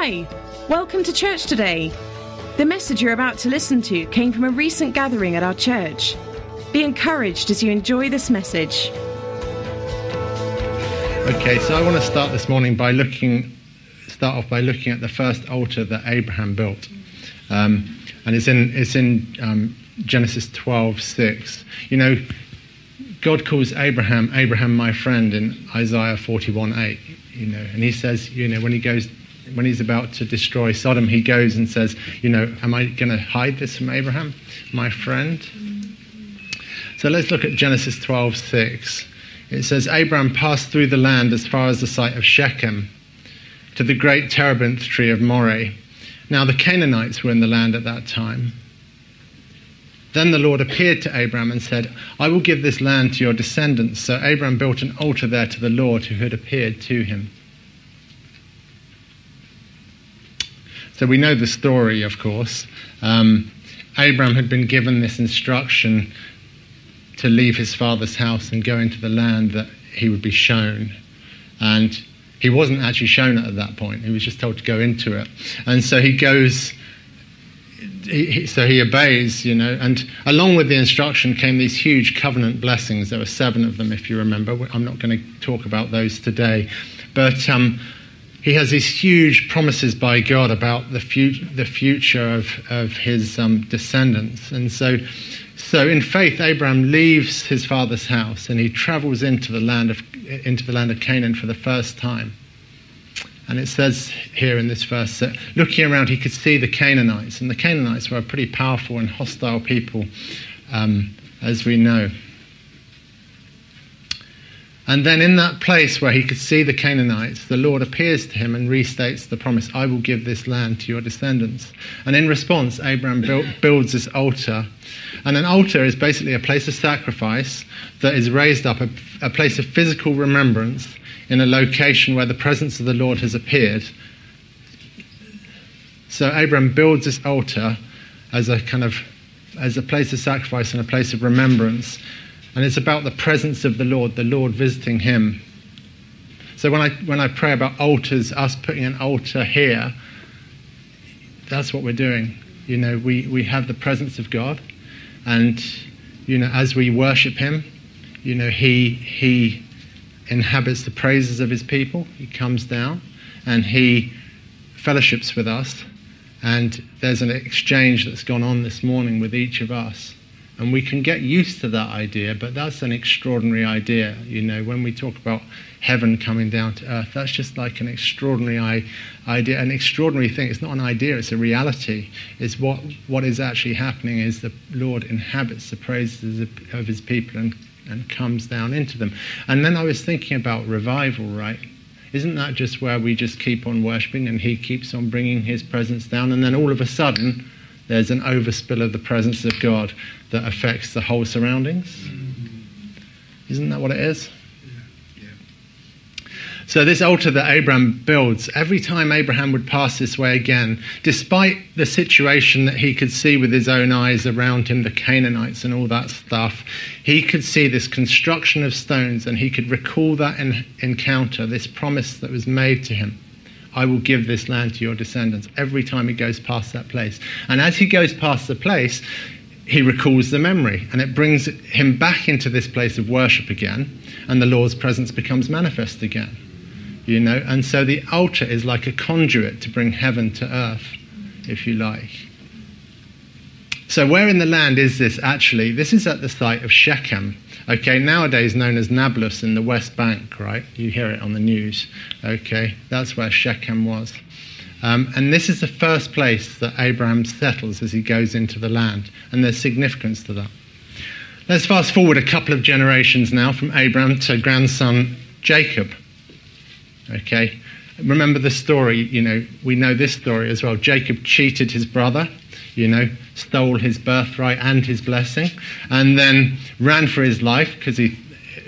Hi, welcome to church today. The message you're about to listen to came from a recent gathering at our church. Be encouraged as you enjoy this message. Okay, so I want to start this morning by looking, start off by looking at the first altar that Abraham built, um, and it's in it's in um, Genesis 12, 6. You know, God calls Abraham Abraham my friend in Isaiah 41, 8. You know, and he says, you know, when he goes when he's about to destroy Sodom, he goes and says, You know, am I going to hide this from Abraham, my friend? So let's look at Genesis 12 6. It says, Abraham passed through the land as far as the site of Shechem to the great terebinth tree of Moreh. Now the Canaanites were in the land at that time. Then the Lord appeared to Abraham and said, I will give this land to your descendants. So Abraham built an altar there to the Lord who had appeared to him. So we know the story, of course. Um, Abraham had been given this instruction to leave his father's house and go into the land that he would be shown. And he wasn't actually shown it at that point, he was just told to go into it. And so he goes. He, so he obeys, you know, and along with the instruction came these huge covenant blessings. There were seven of them, if you remember. I'm not going to talk about those today, but um, he has these huge promises by God about the, the future of, of his um, descendants. And so, so in faith, Abraham leaves his father's house and he travels into the land of, into the land of Canaan for the first time. And it says here in this verse that looking around, he could see the Canaanites. And the Canaanites were a pretty powerful and hostile people, um, as we know. And then in that place where he could see the Canaanites, the Lord appears to him and restates the promise I will give this land to your descendants. And in response, Abraham build, builds this altar. And an altar is basically a place of sacrifice that is raised up, a, a place of physical remembrance in a location where the presence of the Lord has appeared. So Abraham builds this altar as a kind of as a place of sacrifice and a place of remembrance. And it's about the presence of the Lord, the Lord visiting him. So when I, when I pray about altars, us putting an altar here, that's what we're doing. You know, we, we have the presence of God. And, you know, as we worship him, you know, he, he inhabits the praises of his people. He comes down and he fellowships with us. And there's an exchange that's gone on this morning with each of us. And we can get used to that idea, but that's an extraordinary idea. You know, when we talk about heaven coming down to earth, that's just like an extraordinary idea, an extraordinary thing. It's not an idea, it's a reality. It's what, what is actually happening is the Lord inhabits the praises of, of his people and, and comes down into them. And then I was thinking about revival, right? Isn't that just where we just keep on worshipping and he keeps on bringing his presence down? And then all of a sudden, there's an overspill of the presence of God that affects the whole surroundings. Mm-hmm. Isn't that what it is? So, this altar that Abraham builds, every time Abraham would pass this way again, despite the situation that he could see with his own eyes around him, the Canaanites and all that stuff, he could see this construction of stones and he could recall that in, encounter, this promise that was made to him. I will give this land to your descendants every time he goes past that place. And as he goes past the place, he recalls the memory and it brings him back into this place of worship again, and the Lord's presence becomes manifest again. You know, and so the altar is like a conduit to bring heaven to earth, if you like. So, where in the land is this actually? This is at the site of Shechem. Okay, nowadays known as Nablus in the West Bank, right? You hear it on the news. Okay, that's where Shechem was. Um, and this is the first place that Abraham settles as he goes into the land, and there's significance to that. Let's fast forward a couple of generations now from Abraham to grandson Jacob. Okay, remember the story, you know, we know this story as well. Jacob cheated his brother, you know, stole his birthright and his blessing, and then ran for his life because he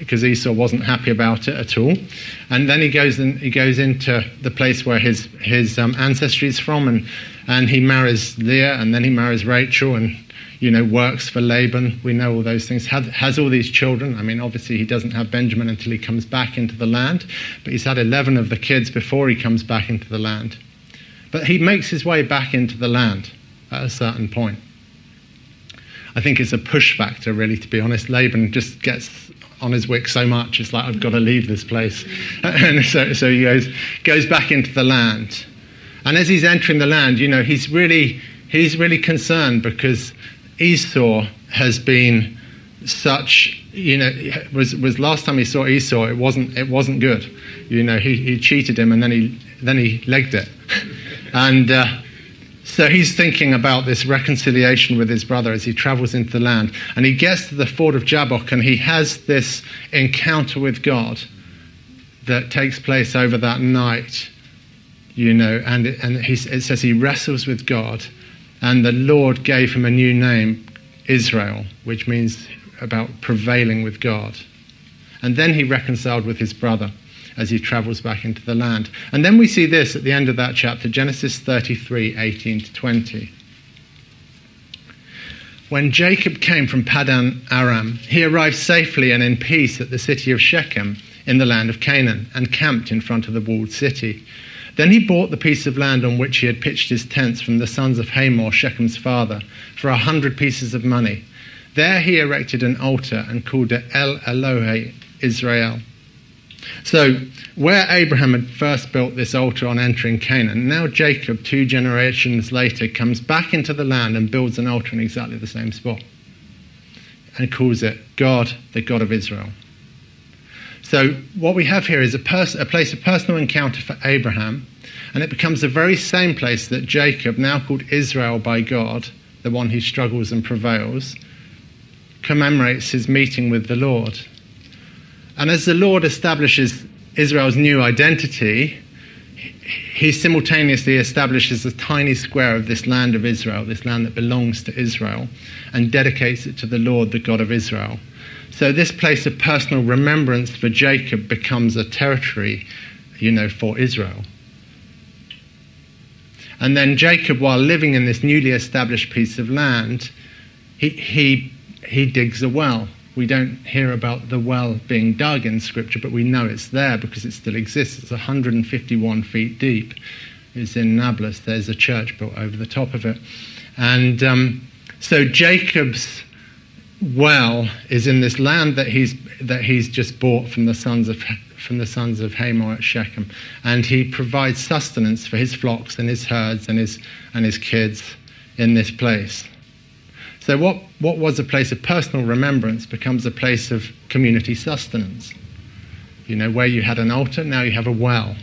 because Esau wasn't happy about it at all. And then he goes and he goes into the place where his his um, ancestry is from, and and he marries Leah, and then he marries Rachel, and you know works for Laban. We know all those things. Has, has all these children. I mean, obviously he doesn't have Benjamin until he comes back into the land, but he's had eleven of the kids before he comes back into the land. But he makes his way back into the land at a certain point. I think it's a push factor, really, to be honest. Laban just gets on his wick so much, it's like, I've got to leave this place. and so, so he goes, goes back into the land. And as he's entering the land, you know, he's really, he's really concerned because Esau has been such, you know, was, was last time he saw Esau, it wasn't, it wasn't good. You know, he, he cheated him and then he, then he legged it. and, uh, so he's thinking about this reconciliation with his brother as he travels into the land. And he gets to the ford of Jabbok and he has this encounter with God that takes place over that night. You know, and, it, and he, it says he wrestles with God, and the Lord gave him a new name, Israel, which means about prevailing with God. And then he reconciled with his brother as he travels back into the land. And then we see this at the end of that chapter, Genesis 33 18 to 20. When Jacob came from Padan Aram, he arrived safely and in peace at the city of Shechem in the land of Canaan and camped in front of the walled city. Then he bought the piece of land on which he had pitched his tents from the sons of Hamor, Shechem's father, for a hundred pieces of money. There he erected an altar and called it El Elohe Israel so, where Abraham had first built this altar on entering Canaan, now Jacob, two generations later, comes back into the land and builds an altar in exactly the same spot and calls it God, the God of Israel. So, what we have here is a, pers- a place of personal encounter for Abraham, and it becomes the very same place that Jacob, now called Israel by God, the one who struggles and prevails, commemorates his meeting with the Lord. And as the Lord establishes Israel's new identity, he simultaneously establishes a tiny square of this land of Israel, this land that belongs to Israel, and dedicates it to the Lord, the God of Israel. So this place of personal remembrance for Jacob becomes a territory, you know, for Israel. And then Jacob, while living in this newly established piece of land, he, he, he digs a well we don't hear about the well being dug in Scripture, but we know it's there because it still exists. It's 151 feet deep. It's in Nablus. There's a church built over the top of it. And um, so Jacob's well is in this land that he's, that he's just bought from the sons of from the sons of Hamor at Shechem. And he provides sustenance for his flocks and his herds and his, and his kids in this place. So, what, what was a place of personal remembrance becomes a place of community sustenance. You know, where you had an altar, now you have a well.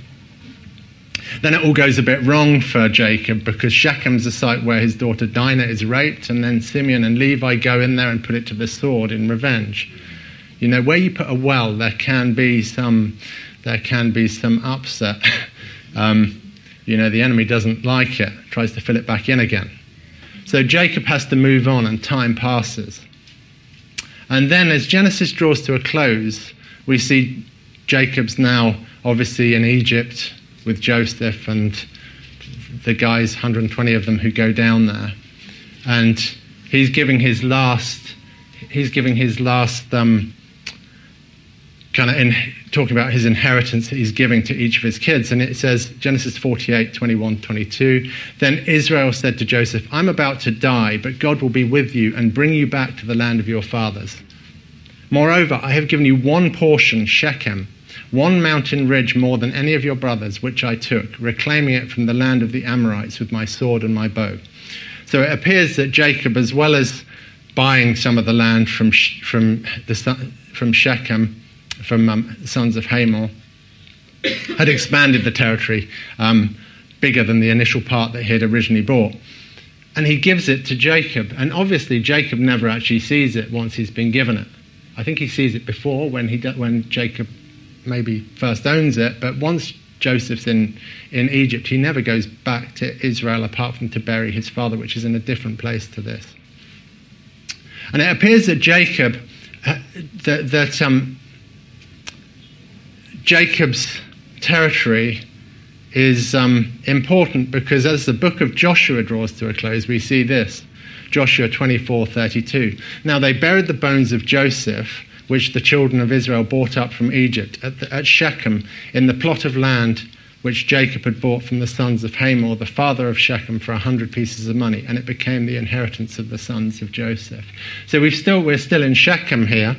Then it all goes a bit wrong for Jacob because Shechem's the site where his daughter Dinah is raped, and then Simeon and Levi go in there and put it to the sword in revenge. You know, where you put a well, there can be some, there can be some upset. um, you know, the enemy doesn't like it, tries to fill it back in again. So Jacob has to move on and time passes. And then as Genesis draws to a close, we see Jacob's now obviously in Egypt with Joseph and the guys, 120 of them who go down there. And he's giving his last, he's giving his last um, kind of in, talking about his inheritance that he's giving to each of his kids. And it says, Genesis 48, 21, 22. Then Israel said to Joseph, I'm about to die, but God will be with you and bring you back to the land of your fathers. Moreover, I have given you one portion, Shechem, one mountain ridge more than any of your brothers, which I took, reclaiming it from the land of the Amorites with my sword and my bow. So it appears that Jacob, as well as buying some of the land from, from, the, from Shechem, from um, sons of Hamor, had expanded the territory um, bigger than the initial part that he had originally bought. And he gives it to Jacob. And obviously, Jacob never actually sees it once he's been given it. I think he sees it before when, he, when Jacob maybe first owns it, but once Joseph's in, in Egypt, he never goes back to Israel apart from to bury his father, which is in a different place to this. And it appears that Jacob, uh, that, that um, Jacob's territory is um, important because as the book of Joshua draws to a close, we see this Joshua 24 32. Now they buried the bones of Joseph, which the children of Israel brought up from Egypt, at, the, at Shechem, in the plot of land which Jacob had bought from the sons of Hamor, the father of Shechem, for a hundred pieces of money, and it became the inheritance of the sons of Joseph. So we've still, we're still in Shechem here,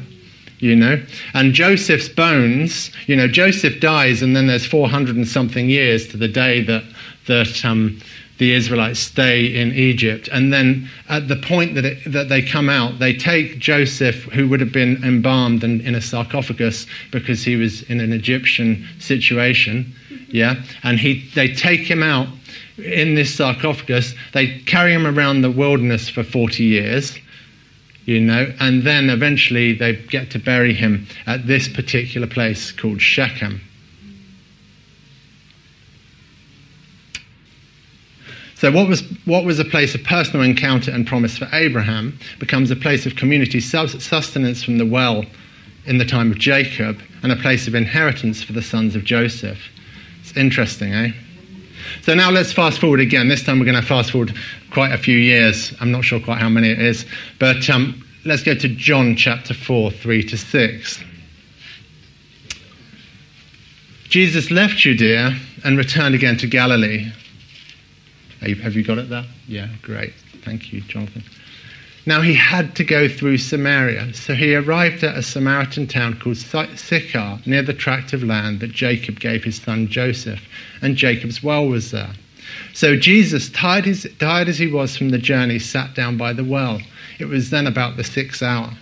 you know, and Joseph's bones, you know, Joseph dies, and then there's 400 and something years to the day that, that um, the Israelites stay in Egypt. And then at the point that, it, that they come out, they take Joseph, who would have been embalmed in, in a sarcophagus because he was in an Egyptian situation, yeah, and he, they take him out in this sarcophagus. They carry him around the wilderness for 40 years. You know, and then eventually they get to bury him at this particular place called Shechem. So, what was, what was a place of personal encounter and promise for Abraham becomes a place of community sustenance from the well in the time of Jacob and a place of inheritance for the sons of Joseph. It's interesting, eh? So now let's fast forward again. This time we're going to fast forward quite a few years. I'm not sure quite how many it is. But um, let's go to John chapter 4, 3 to 6. Jesus left Judea and returned again to Galilee have you got it there? Yeah, great. Thank you, Jonathan. Now he had to go through Samaria, so he arrived at a Samaritan town called Sychar, near the tract of land that Jacob gave his son Joseph, and Jacob's well was there. So Jesus, tired, his, tired as he was from the journey, sat down by the well. It was then about the sixth hour.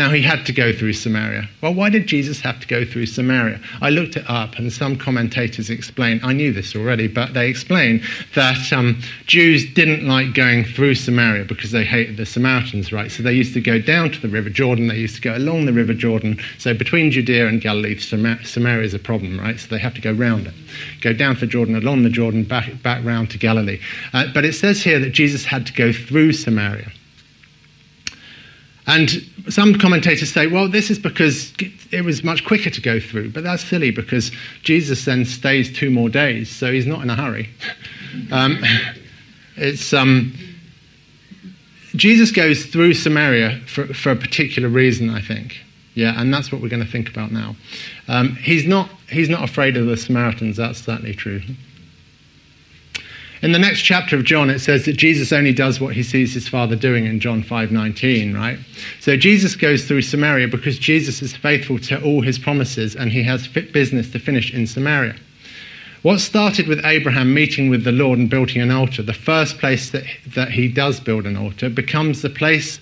Now, he had to go through Samaria. Well, why did Jesus have to go through Samaria? I looked it up, and some commentators explain, I knew this already, but they explain that um, Jews didn't like going through Samaria because they hated the Samaritans, right? So they used to go down to the River Jordan, they used to go along the River Jordan. So between Judea and Galilee, Samaria is a problem, right? So they have to go round it. Go down the Jordan, along the Jordan, back, back round to Galilee. Uh, but it says here that Jesus had to go through Samaria. And some commentators say, well, this is because it was much quicker to go through. But that's silly because Jesus then stays two more days, so he's not in a hurry. um, it's, um, Jesus goes through Samaria for, for, a particular reason, I think. Yeah, and that's what we're going to think about now. Um, he's, not, he's not afraid of the Samaritans, that's certainly true. In the next chapter of John, it says that Jesus only does what he sees his Father doing in John 5:19, right? So Jesus goes through Samaria because Jesus is faithful to all his promises and he has fit business to finish in Samaria. What started with Abraham meeting with the Lord and building an altar, the first place that, that he does build an altar, becomes the place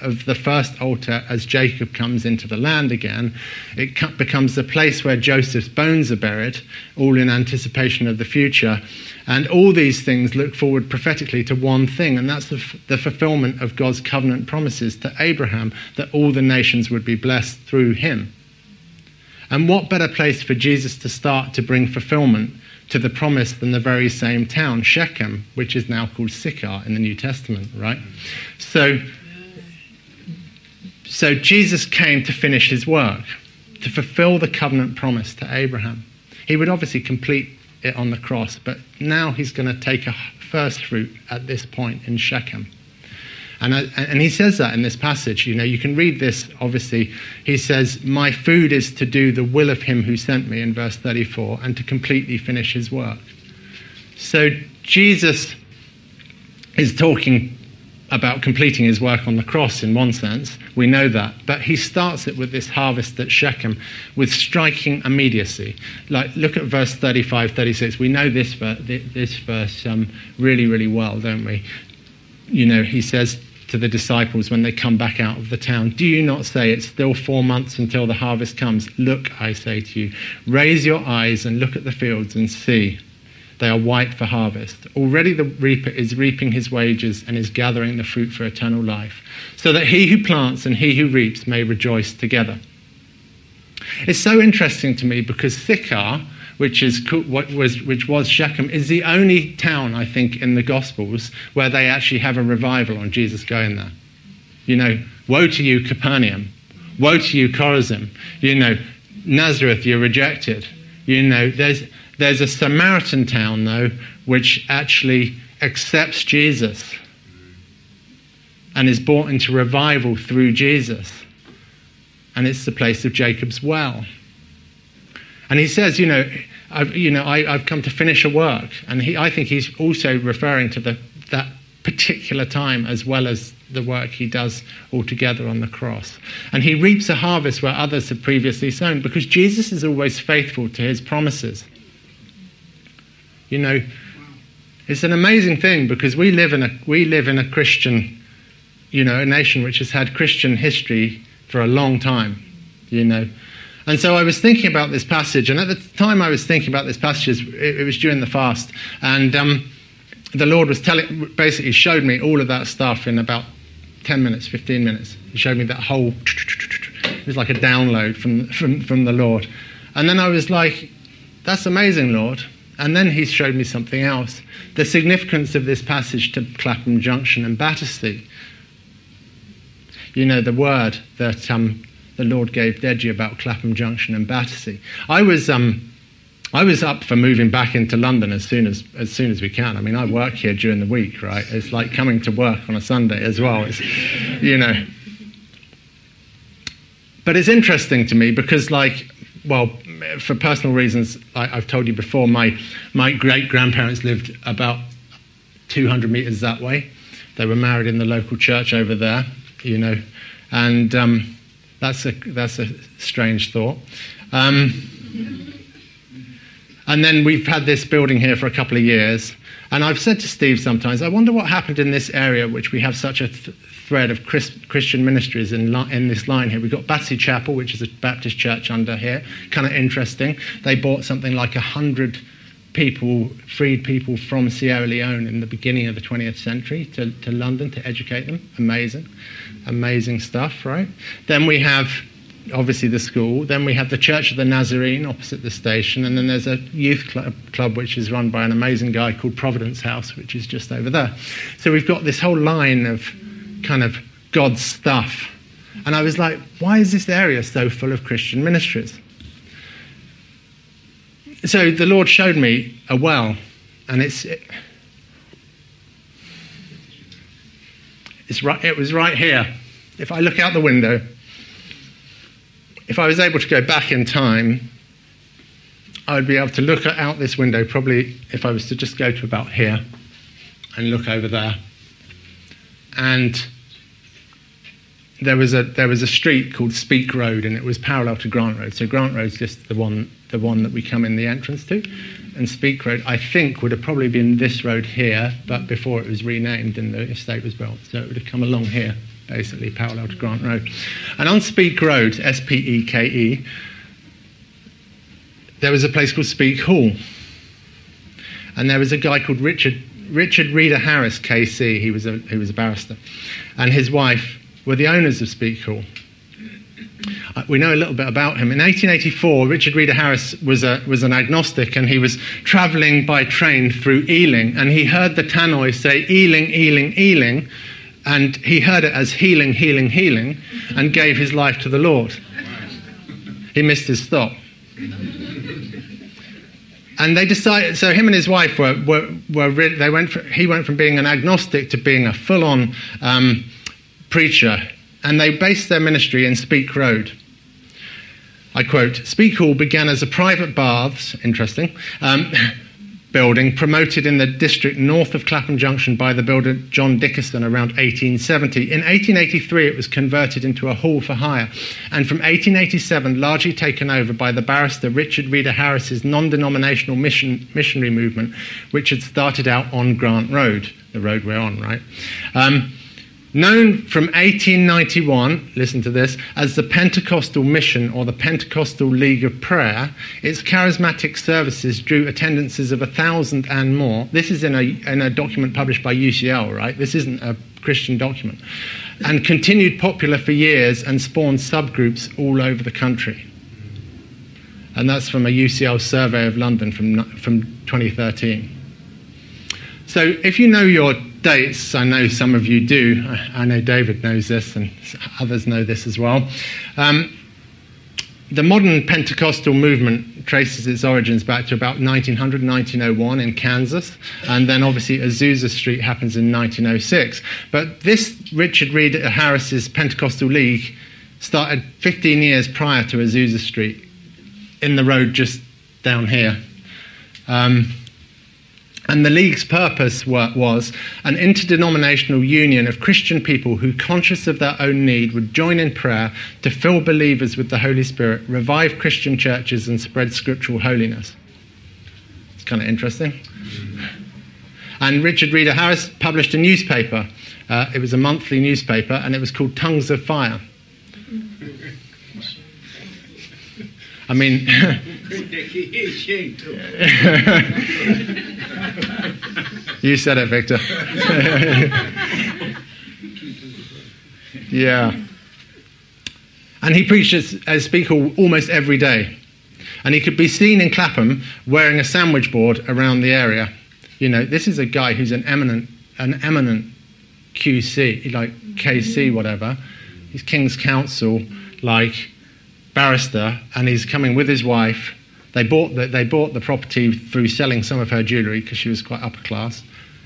of the first altar as Jacob comes into the land again. It becomes the place where Joseph's bones are buried, all in anticipation of the future. And all these things look forward prophetically to one thing, and that's the, f- the fulfillment of God's covenant promises to Abraham that all the nations would be blessed through him. And what better place for Jesus to start to bring fulfillment to the promise than the very same town, Shechem, which is now called Sychar in the New Testament, right? So, so Jesus came to finish his work, to fulfill the covenant promise to Abraham. He would obviously complete it on the cross, but now he's going to take a first fruit at this point in Shechem. And, I, and he says that in this passage. You know, you can read this, obviously. He says, My food is to do the will of him who sent me, in verse 34, and to completely finish his work. So Jesus is talking about completing his work on the cross in one sense. We know that. But he starts it with this harvest at Shechem with striking immediacy. Like, look at verse 35, 36. We know this, this verse um, really, really well, don't we? You know, he says to the disciples when they come back out of the town, Do you not say it's still four months until the harvest comes? Look, I say to you, raise your eyes and look at the fields and see they are white for harvest. Already the reaper is reaping his wages and is gathering the fruit for eternal life, so that he who plants and he who reaps may rejoice together. It's so interesting to me because Sychar, which, is, what was, which was Shechem, is the only town, I think, in the Gospels where they actually have a revival on Jesus going there. You know, woe to you, Capernaum. Woe to you, Chorazin. You know, Nazareth, you're rejected. You know, there's, there's a Samaritan town, though, which actually accepts Jesus and is brought into revival through Jesus. And it's the place of Jacob's well. And he says, you know, I've, you know, I, have come to finish a work. And he, I think he's also referring to the, that particular time as well as the work he does altogether on the cross. And he reaps a harvest where others have previously sown because Jesus is always faithful to his promises. You know, it's an amazing thing because we live in a, we live in a Christian, you know, a nation which has had Christian history for a long time, you know. And so I was thinking about this passage, and at the time I was thinking about this passage, it, it was during the fast, and um, the Lord was telling, basically showed me all of that stuff in about 10 minutes, 15 minutes. He showed me that whole, it was like a download from, from, from the Lord. And then I was like, that's amazing, Lord. And then he showed me something else the significance of this passage to Clapham Junction and Battersea. You know, the word that um, the Lord gave Deji about Clapham Junction and Battersea. I was. Um, I was up for moving back into London as soon as as soon as we can. I mean, I work here during the week, right? It's like coming to work on a Sunday as well. It's, you know. But it's interesting to me because, like, well, for personal reasons, I, have told you before, my, my great grandparents lived about 200 meters that way. They were married in the local church over there, you know, and um, that's, a, that's a strange thought. Um, and then we've had this building here for a couple of years. And I've said to Steve sometimes, I wonder what happened in this area, which we have such a th- thread of Chris- Christian ministries in, in this line here. We've got Battersea Chapel, which is a Baptist church under here. Kind of interesting. They bought something like 100 people, freed people from Sierra Leone in the beginning of the 20th century to, to London to educate them. Amazing. Amazing stuff, right? Then we have obviously the school. Then we have the Church of the Nazarene opposite the station, and then there's a youth club, which is run by an amazing guy called Providence House, which is just over there. So we've got this whole line of kind of God's stuff. And I was like, why is this area so full of Christian ministries? So the Lord showed me a well, and it's it, it's right. It was right here. If I look out the window, if I was able to go back in time, I would be able to look out this window. Probably, if I was to just go to about here and look over there, and there was a there was a street called Speke Road, and it was parallel to Grant Road. So Grant Road's just the one the one that we come in the entrance to, and Speke Road I think would have probably been this road here, but before it was renamed and the estate was built, so it would have come along here, basically parallel to Grant Road. And on Speke Road, S P E K E, there was a place called Speke Hall, and there was a guy called Richard Richard Reader Harris, KC. He was a he was a barrister, and his wife were the owners of Speke Hall. Uh, we know a little bit about him. In 1884, Richard Reader Harris was, a, was an agnostic and he was traveling by train through Ealing and he heard the tannoy say, Ealing, Ealing, Ealing, and he heard it as healing, healing, healing, and gave his life to the Lord. He missed his stop. And they decided, so him and his wife were, were, were they went, for, he went from being an agnostic to being a full on um, preacher, and they based their ministry in Speke Road. I quote Speke Hall began as a private baths, interesting, um, building promoted in the district north of Clapham Junction by the builder John Dickerson around 1870. In 1883, it was converted into a hall for hire, and from 1887, largely taken over by the barrister Richard Reader Harris's non denominational mission, missionary movement, which had started out on Grant Road, the road we're on, right? Um, known from 1891, listen to this, as the Pentecostal Mission or the Pentecostal League of Prayer, its charismatic services drew attendances of a thousand and more. This is in a, in a document published by UCL, right? This isn't a Christian document. And continued popular for years and spawned subgroups all over the country. And that's from a UCL survey of London from, from 2013. So if you know your dates, I know some of you do. I know David knows this, and others know this as well. Um, the modern Pentecostal movement traces its origins back to about 1900, 1901 in Kansas, and then obviously Azusa Street happens in 1906. But this Richard Reed Harris's Pentecostal League started 15 years prior to Azusa Street in the road just down here. Um, and the League's purpose was an interdenominational union of Christian people who, conscious of their own need, would join in prayer to fill believers with the Holy Spirit, revive Christian churches, and spread scriptural holiness. It's kind of interesting. And Richard Reader Harris published a newspaper. Uh, it was a monthly newspaper, and it was called Tongues of Fire. I mean, you said it, Victor. yeah. And he preached as, as speaker almost every day. And he could be seen in Clapham wearing a sandwich board around the area. You know, this is a guy who's an eminent, an eminent QC, like KC, mm-hmm. whatever. He's King's Counsel, like barrister, and he's coming with his wife. They bought the, they bought the property through selling some of her jewellery because she was quite upper class,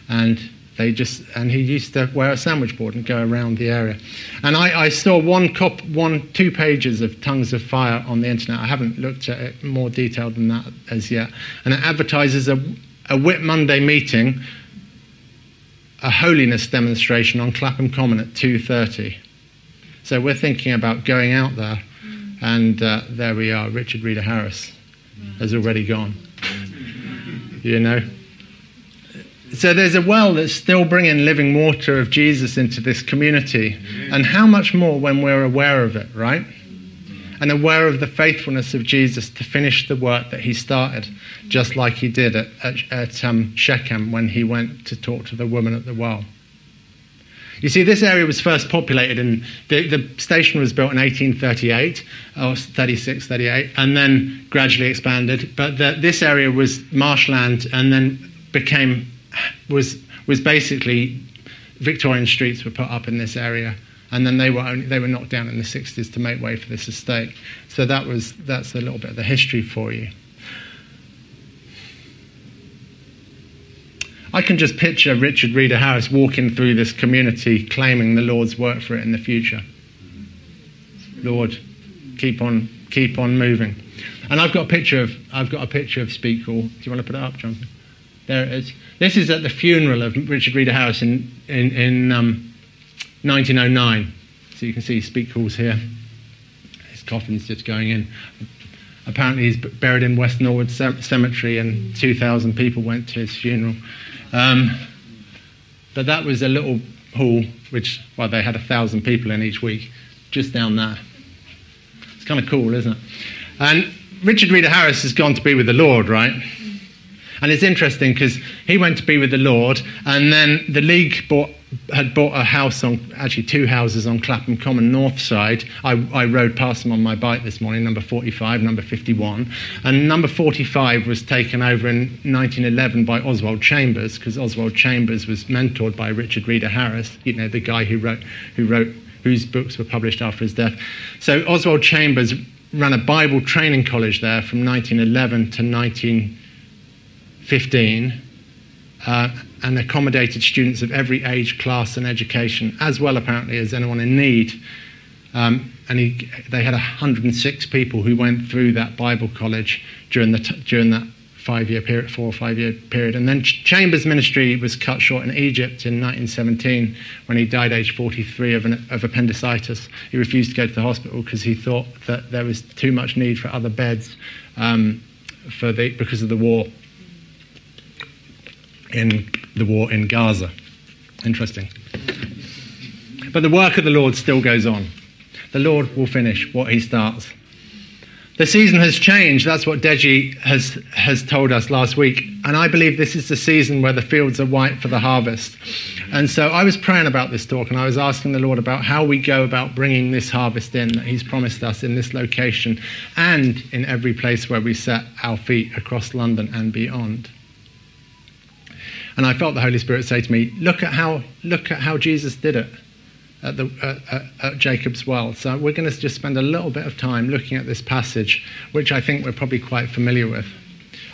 and they just and he used to wear a sandwich board and go around the area. And I, I saw one cop, one two pages of Tongues of Fire on the internet. I haven't looked at it more detailed than that as yet. And it advertises a, a Whit Monday meeting, a holiness demonstration on Clapham Common at 2:30. So we're thinking about going out there and uh, there we are, Richard Reader Harris has already gone. You know? So there's a well that's still bringing living water of Jesus into this community. And how much more when we're aware of it, right? And aware of the faithfulness of Jesus to finish the work that he started, just like he did at, at, at um, Shechem when he went to talk to the woman at the well. You see, this area was first populated, and the, the station was built in 1838, or 36, 38, and then gradually expanded. But the, this area was marshland, and then became was was basically Victorian streets were put up in this area, and then they were only, they were knocked down in the 60s to make way for this estate. So that was that's a little bit of the history for you. I can just picture Richard Reader Harris walking through this community claiming the Lord's work for it in the future. Lord, keep on, keep on moving. And I've got a picture of, I've got a picture of Speke Hall. Do you want to put it up, Jonathan? There it is. This is at the funeral of Richard Reader Harris in, in, in um, 1909. So you can see Speke Hall's here. His coffin's just going in. Apparently, he's buried in West Norwood Cemetery, and 2,000 people went to his funeral. Um, but that was a little hall, which, well, they had a thousand people in each week, just down there. It's kind of cool, isn't it? And Richard Reader Harris has gone to be with the Lord, right? And it's interesting because he went to be with the Lord, and then the League bought had bought a house on, actually two houses on Clapham Common North side. I, I rode past them on my bike this morning, number 45, number 51. And number 45 was taken over in 1911 by Oswald Chambers, because Oswald Chambers was mentored by Richard Reader Harris, you know, the guy who wrote, who wrote, whose books were published after his death. So Oswald Chambers ran a Bible training college there from 1911 to 1915. Uh, and accommodated students of every age, class, and education, as well apparently as anyone in need. Um, and he, they had 106 people who went through that Bible college during, the t- during that five year period, four or five year period. And then Chambers' ministry was cut short in Egypt in 1917 when he died aged 43 of, an, of appendicitis. He refused to go to the hospital because he thought that there was too much need for other beds um, for the, because of the war in the war in Gaza. Interesting. But the work of the Lord still goes on. The Lord will finish what he starts. The season has changed. That's what Deji has, has told us last week. And I believe this is the season where the fields are white for the harvest. And so I was praying about this talk and I was asking the Lord about how we go about bringing this harvest in that He's promised us in this location and in every place where we set our feet across London and beyond. And I felt the Holy Spirit say to me, look at how, look at how Jesus did it at, the, at, at Jacob's well. So we're going to just spend a little bit of time looking at this passage, which I think we're probably quite familiar with.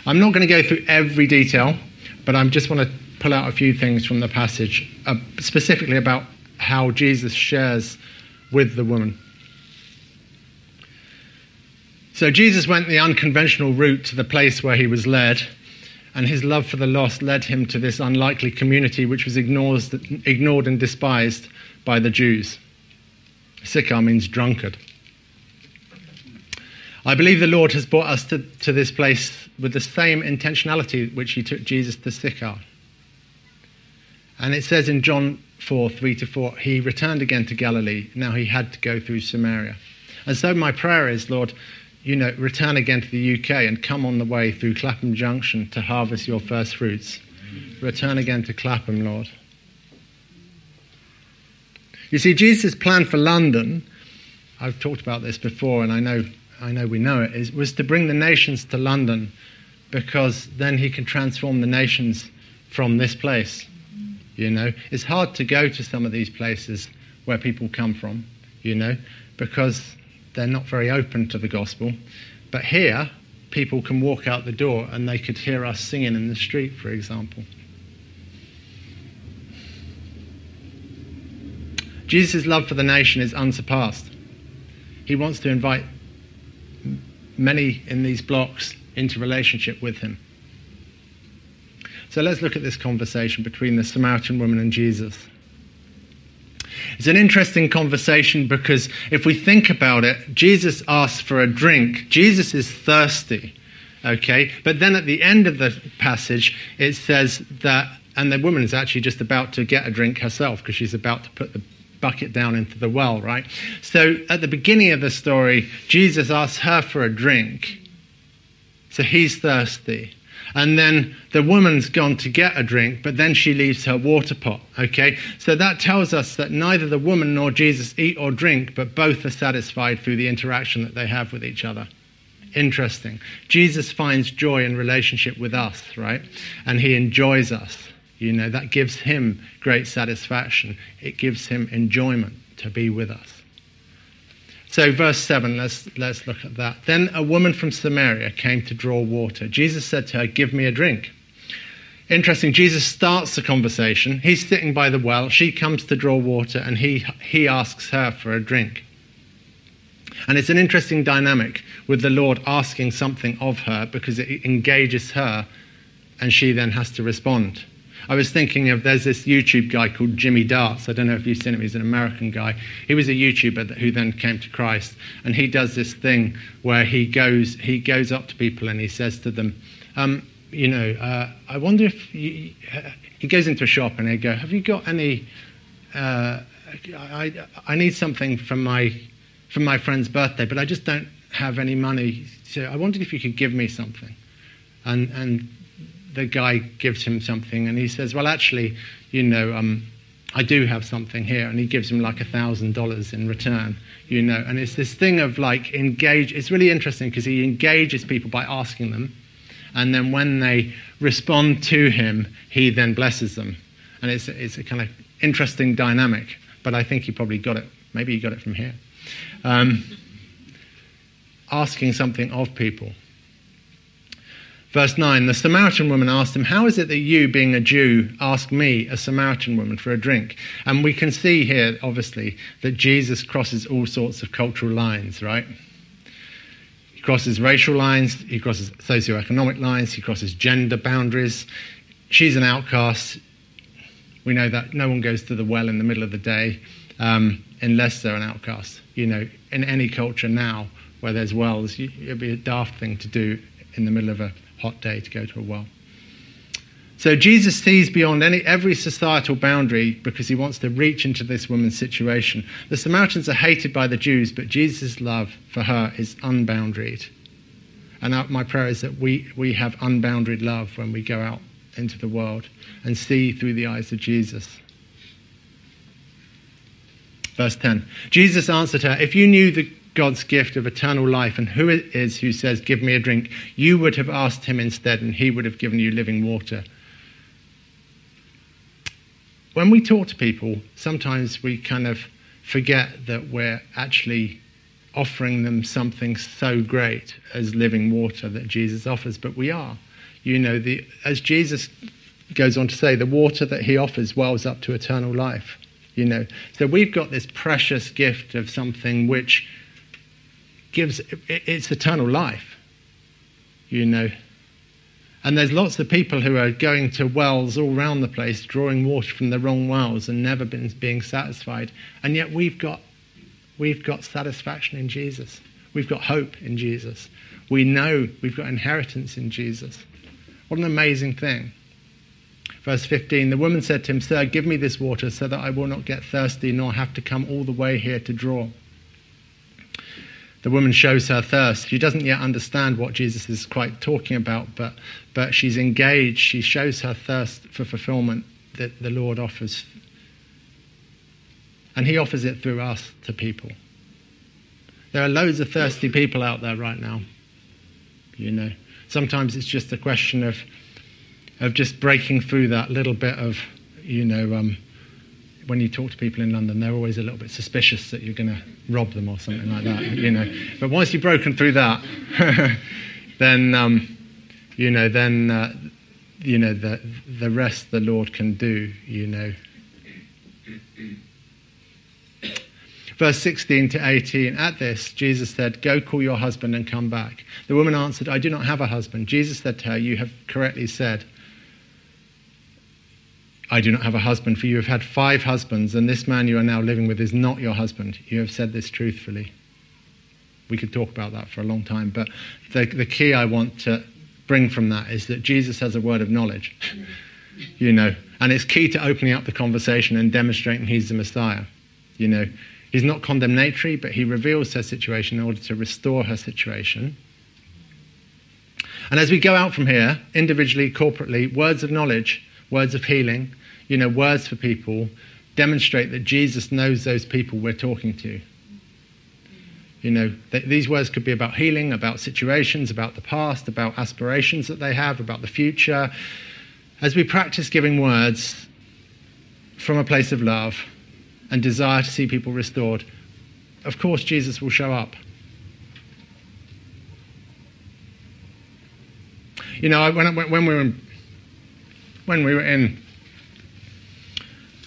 I'm not going to go through every detail, but I just want to pull out a few things from the passage, uh, specifically about how Jesus shares with the woman. So Jesus went the unconventional route to the place where he was led, and his love for the lost led him to this unlikely community which was ignored and despised by the Jews. Sychar means drunkard. I believe the Lord has brought us to, to this place with the same intentionality which he took Jesus to Sychar. And it says in John 4 3 to 4, he returned again to Galilee. Now he had to go through Samaria. And so my prayer is, Lord, you know, return again to the UK and come on the way through Clapham Junction to harvest your first fruits. Return again to Clapham, Lord. You see, Jesus' plan for London, I've talked about this before, and I know, I know we know it, is, was to bring the nations to London because then he can transform the nations from this place. You know, it's hard to go to some of these places where people come from, you know, because they're not very open to the gospel. But here, people can walk out the door and they could hear us singing in the street, for example. Jesus' love for the nation is unsurpassed. He wants to invite many in these blocks into relationship with him. So let's look at this conversation between the Samaritan woman and Jesus. It's an interesting conversation because if we think about it, Jesus asks for a drink. Jesus is thirsty, okay? But then at the end of the passage, it says that, and the woman is actually just about to get a drink herself because she's about to put the bucket down into the well, right? So at the beginning of the story, Jesus asks her for a drink. So he's thirsty. And then the woman's gone to get a drink, but then she leaves her water pot. Okay? So that tells us that neither the woman nor Jesus eat or drink, but both are satisfied through the interaction that they have with each other. Interesting. Jesus finds joy in relationship with us, right? And he enjoys us. You know, that gives him great satisfaction. It gives him enjoyment to be with us. So, verse 7, let's, let's look at that. Then a woman from Samaria came to draw water. Jesus said to her, Give me a drink. Interesting, Jesus starts the conversation. He's sitting by the well. She comes to draw water, and he, he asks her for a drink. And it's an interesting dynamic with the Lord asking something of her because it engages her, and she then has to respond. I was thinking of there's this YouTube guy called Jimmy Darts. I don't know if you've seen him. He's an American guy. He was a YouTuber who then came to Christ, and he does this thing where he goes he goes up to people and he says to them, um, you know, uh, I wonder if you, uh, he goes into a shop and they go, have you got any? Uh, I, I need something from my from my friend's birthday, but I just don't have any money. So I wondered if you could give me something. And and the guy gives him something, and he says, "Well, actually, you know, um, I do have something here," and he gives him like a thousand dollars in return, you know. And it's this thing of like engage. It's really interesting because he engages people by asking them, and then when they respond to him, he then blesses them, and it's it's a kind of interesting dynamic. But I think he probably got it. Maybe he got it from here. Um, asking something of people. Verse 9 The Samaritan woman asked him, How is it that you, being a Jew, ask me, a Samaritan woman, for a drink? And we can see here, obviously, that Jesus crosses all sorts of cultural lines, right? He crosses racial lines, he crosses socioeconomic lines, he crosses gender boundaries. She's an outcast. We know that no one goes to the well in the middle of the day um, unless they're an outcast. You know, in any culture now where there's wells, it'd be a daft thing to do in the middle of a hot day to go to a well. So Jesus sees beyond any, every societal boundary because he wants to reach into this woman's situation. The Samaritans are hated by the Jews, but Jesus' love for her is unbounded. And my prayer is that we, we have unbounded love when we go out into the world and see through the eyes of Jesus. Verse 10 Jesus answered her, If you knew the God's gift of eternal life and who it is who says, Give me a drink, you would have asked him instead, and he would have given you living water. When we talk to people, sometimes we kind of forget that we're actually offering them something so great as living water that Jesus offers, but we are. You know, the, as Jesus goes on to say, the water that he offers wells up to eternal life. You know, so we've got this precious gift of something which gives, it's eternal life, you know. And there's lots of people who are going to wells all around the place, drawing water from the wrong wells and never been being satisfied. And yet we've got, we've got satisfaction in Jesus. We've got hope in Jesus. We know we've got inheritance in Jesus. What an amazing thing. Verse 15 The woman said to him, Sir, give me this water so that I will not get thirsty nor have to come all the way here to draw. The woman shows her thirst. She doesn't yet understand what Jesus is quite talking about, but, but she's engaged. She shows her thirst for fulfillment that the Lord offers. And He offers it through us to people. There are loads of thirsty people out there right now. You know, sometimes it's just a question of of just breaking through that little bit of, you know, um, when you talk to people in London, they're always a little bit suspicious that you're going to rob them or something like that, you know. But once you've broken through that, then, um, you know, then, uh, you know, the, the rest the Lord can do, you know. Verse 16 to 18 At this, Jesus said, Go call your husband and come back. The woman answered, I do not have a husband. Jesus said to her, You have correctly said, I do not have a husband, for you have had five husbands, and this man you are now living with is not your husband. You have said this truthfully. We could talk about that for a long time, but the, the key I want to bring from that is that Jesus has a word of knowledge, you know, and it's key to opening up the conversation and demonstrating he's the Messiah, you know. He's not condemnatory, but he reveals her situation in order to restore her situation. And as we go out from here, individually, corporately, words of knowledge, words of healing, you know, words for people demonstrate that Jesus knows those people we're talking to. You know, th- these words could be about healing, about situations, about the past, about aspirations that they have, about the future. As we practice giving words from a place of love and desire to see people restored, of course, Jesus will show up. You know, when, when we were in, when we were in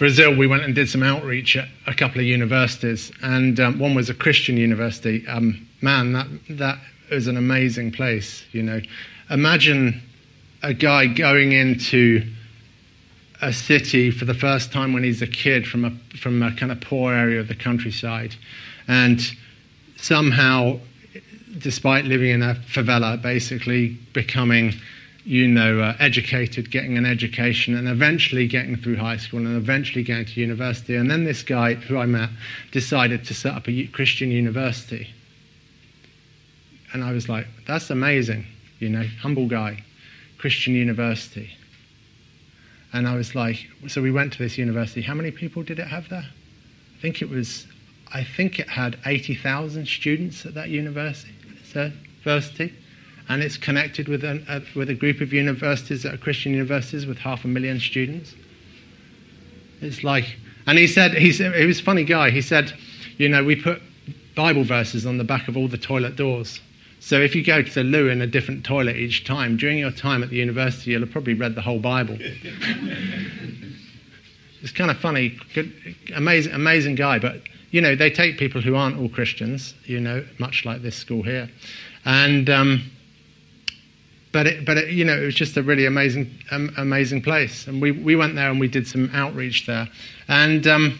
Brazil, we went and did some outreach at a couple of universities, and um, one was a Christian university. Um, man, that that was an amazing place. You know, imagine a guy going into a city for the first time when he's a kid from a from a kind of poor area of the countryside, and somehow, despite living in a favela, basically becoming you know, uh, educated, getting an education, and eventually getting through high school, and eventually going to university. And then this guy who I met decided to set up a Christian university. And I was like, that's amazing, you know, humble guy, Christian university. And I was like, so we went to this university. How many people did it have there? I think it was, I think it had 80,000 students at that university. And it's connected with, an, a, with a group of universities that are Christian universities with half a million students. It's like, and he said, he, said, he was a funny guy. He said, you know, we put Bible verses on the back of all the toilet doors. So if you go to the loo in a different toilet each time, during your time at the university, you'll have probably read the whole Bible. it's kind of funny, good, amazing, amazing guy. But you know, they take people who aren't all Christians, you know, much like this school here, and um, but it, but it, you know, it was just a really amazing, um, amazing place. And we, we went there and we did some outreach there. And, um,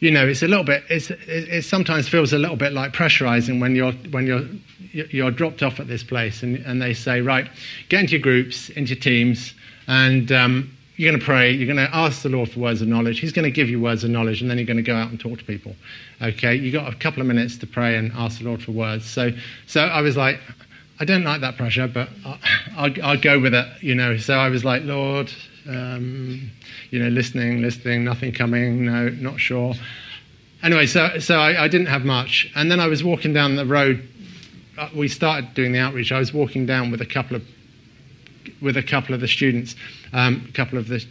you know, it's a little bit, it's, it, it, sometimes feels a little bit like pressurizing when you're, when you're, you're dropped off at this place and, and they say, right, get into your groups, into your teams, and um, you're going to pray, you're going to ask the Lord for words of knowledge. He's going to give you words of knowledge, and then you're going to go out and talk to people. Okay, you got a couple of minutes to pray and ask the Lord for words. So, so I was like, I don't like that pressure, but I, will go with it, you know. So I was like, Lord, um, you know, listening, listening, nothing coming, no, not sure. Anyway, so, so I, I, didn't have much. And then I was walking down the road. Uh, we started doing the outreach. I was walking down with a couple of, with a couple of the students, um, a couple of the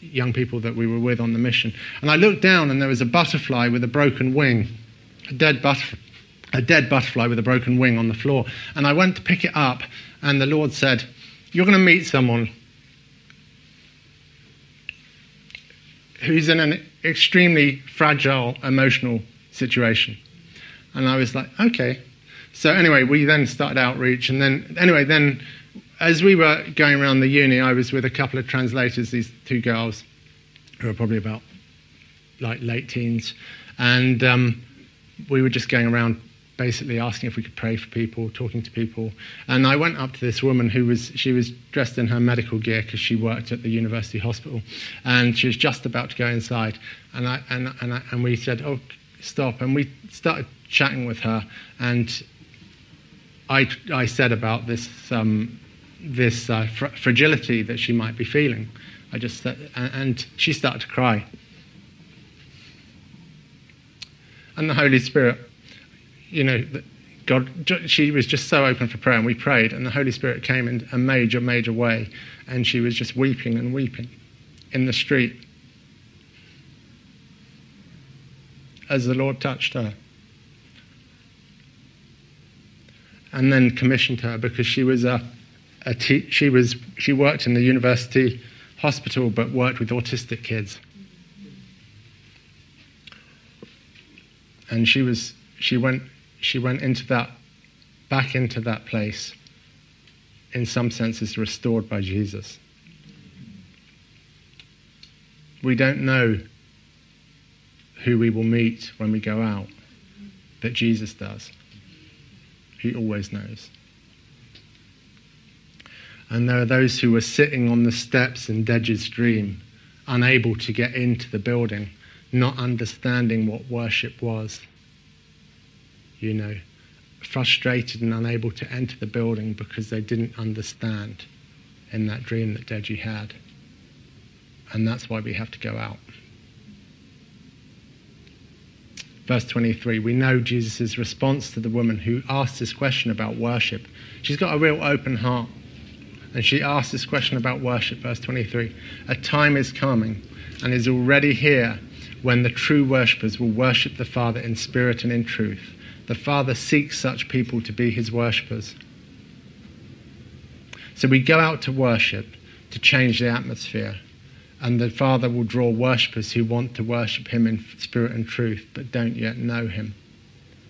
young people that we were with on the mission. And I looked down and there was a butterfly with a broken wing, a dead butterfly a dead butterfly with a broken wing on the floor. And I went to pick it up, and the Lord said, You're going to meet someone who's in an extremely fragile emotional situation. And I was like, okay. So anyway, we then started outreach, and then anyway, then as we were going around the uni, I was with a couple of translators, these two girls, who were probably about like late teens, and um, we were just going around basically asking if we could pray for people, talking to people. And I went up to this woman who was, she was dressed in her medical gear because she worked at the university hospital. And she was just about to go inside. And, I, and, and, I, and we said, oh, stop. And we started chatting with her. And I, I said about this, um, this uh, fr- fragility that she might be feeling. I just said, and she started to cry. And the Holy Spirit you know, God, she was just so open for prayer, and we prayed, and the Holy Spirit came in a major, major way, and she was just weeping and weeping in the street as the Lord touched her. And then commissioned her because she was a, a te- she was she worked in the university hospital but worked with autistic kids. And she was she went she went into that, back into that place, in some senses restored by Jesus. We don't know who we will meet when we go out, but Jesus does. He always knows. And there are those who were sitting on the steps in Deji's dream, unable to get into the building, not understanding what worship was you know, frustrated and unable to enter the building because they didn't understand in that dream that Deji had. And that's why we have to go out. Verse 23, we know Jesus' response to the woman who asked this question about worship. She's got a real open heart. And she asked this question about worship, verse 23. A time is coming and is already here when the true worshippers will worship the Father in spirit and in truth the Father seeks such people to be his worshippers. So we go out to worship to change the atmosphere, and the Father will draw worshippers who want to worship him in spirit and truth but don't yet know him.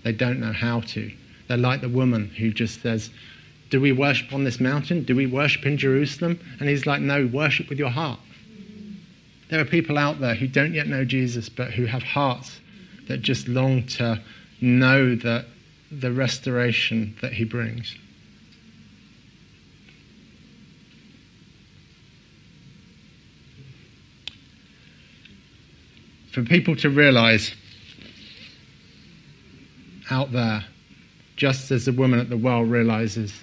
They don't know how to. They're like the woman who just says, Do we worship on this mountain? Do we worship in Jerusalem? And he's like, No, worship with your heart. There are people out there who don't yet know Jesus but who have hearts that just long to know that the restoration that he brings. For people to realize out there, just as the woman at the well realizes,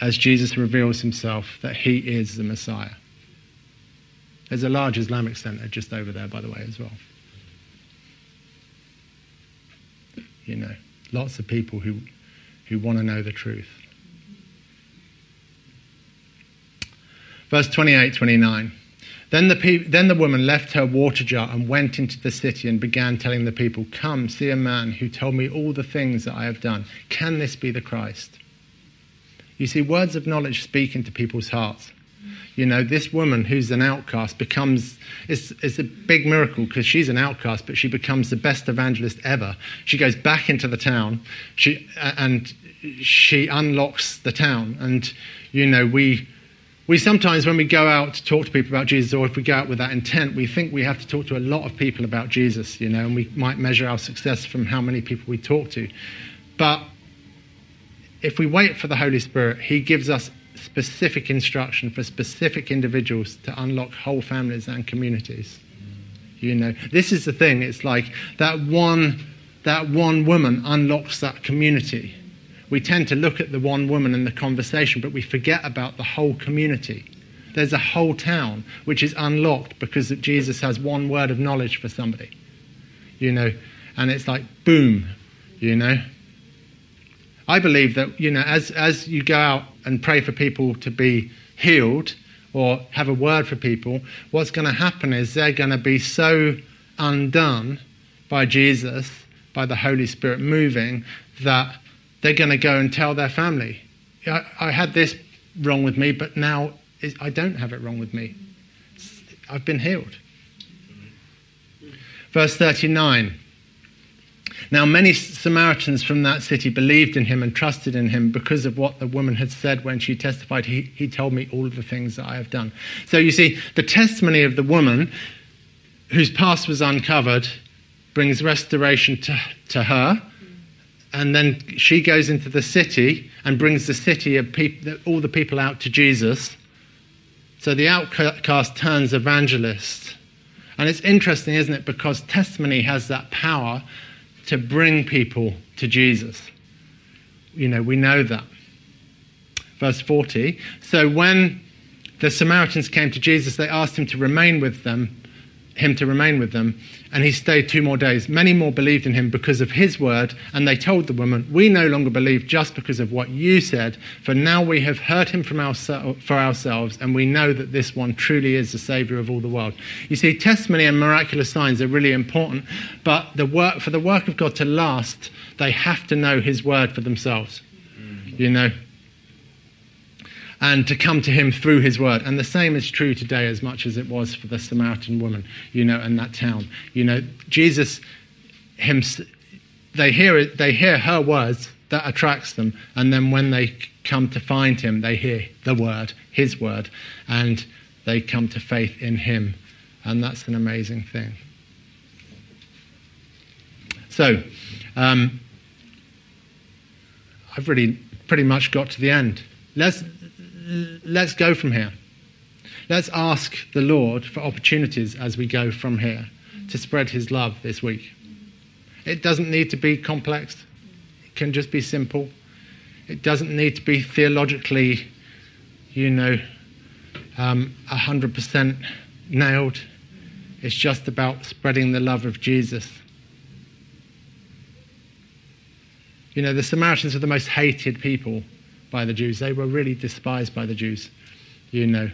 as Jesus reveals himself, that he is the Messiah. There's a large Islamic center just over there, by the way, as well. You know, lots of people who, who want to know the truth. Verse 28 29. Then the, pe- then the woman left her water jar and went into the city and began telling the people, Come, see a man who told me all the things that I have done. Can this be the Christ? You see, words of knowledge speak into people's hearts. You know, this woman who's an outcast becomes, it's, it's a big miracle because she's an outcast, but she becomes the best evangelist ever. She goes back into the town she, and she unlocks the town. And, you know, we, we sometimes, when we go out to talk to people about Jesus, or if we go out with that intent, we think we have to talk to a lot of people about Jesus, you know, and we might measure our success from how many people we talk to. But if we wait for the Holy Spirit, He gives us specific instruction for specific individuals to unlock whole families and communities. You know, this is the thing. It's like that one, that one woman unlocks that community. We tend to look at the one woman in the conversation, but we forget about the whole community. There's a whole town which is unlocked because Jesus has one word of knowledge for somebody. You know, and it's like boom, you know. I believe that, you know, as, as you go out and pray for people to be healed or have a word for people, what's going to happen is they're going to be so undone by Jesus, by the Holy Spirit moving, that they're going to go and tell their family, I, I had this wrong with me, but now I don't have it wrong with me. I've been healed. Verse 39 Now, many Samaritans from that city believed in him and trusted in him because of what the woman had said when she testified, He, he told me all of the things that I have done. So you see, the testimony of the woman whose past was uncovered brings restoration to, to her. And then she goes into the city and brings the city of people, all the people out to Jesus. So the outcast turns evangelist. And it's interesting, isn't it? Because testimony has that power to bring people to Jesus. You know, we know that. Verse 40 So when the Samaritans came to Jesus, they asked him to remain with them him to remain with them, and he stayed two more days. Many more believed in him because of his word, and they told the woman, We no longer believe just because of what you said, for now we have heard him from our, for ourselves, and we know that this one truly is the Saviour of all the world. You see, testimony and miraculous signs are really important, but the work, for the work of God to last, they have to know his word for themselves. You know, and to come to him through his word. And the same is true today as much as it was for the Samaritan woman, you know, in that town. You know, Jesus, him, they hear they hear her words, that attracts them. And then when they come to find him, they hear the word, his word, and they come to faith in him. And that's an amazing thing. So, um, I've really pretty much got to the end. Let's let's go from here. Let's ask the Lord for opportunities as we go from here to spread his love this week. It doesn't need to be complex, it can just be simple. It doesn't need to be theologically, you know, um, 100% nailed. It's just about spreading the love of Jesus. You know, the Samaritans are the most hated people by the Jews. They were really despised by the Jews, you know.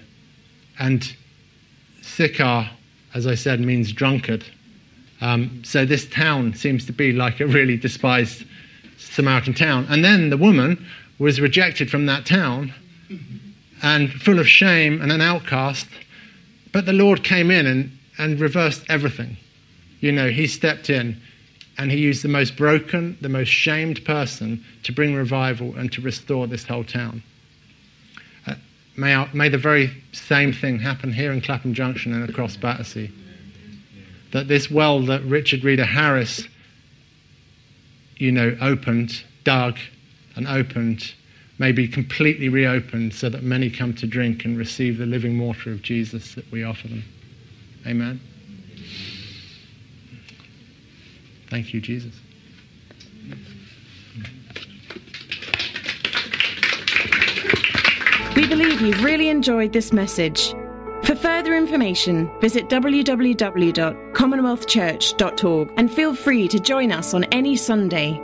And Sychar, as I said, means drunkard. Um, so this town seems to be like a really despised Samaritan town. And then the woman was rejected from that town and full of shame and an outcast. But the Lord came in and, and reversed everything. You know, he stepped in and he used the most broken, the most shamed person to bring revival and to restore this whole town. Uh, may, may the very same thing happen here in Clapham Junction and across Battersea. That this well that Richard Reader Harris, you know, opened, dug, and opened, may be completely reopened so that many come to drink and receive the living water of Jesus that we offer them. Amen. Thank you, Jesus. We believe you've really enjoyed this message. For further information, visit www.commonwealthchurch.org and feel free to join us on any Sunday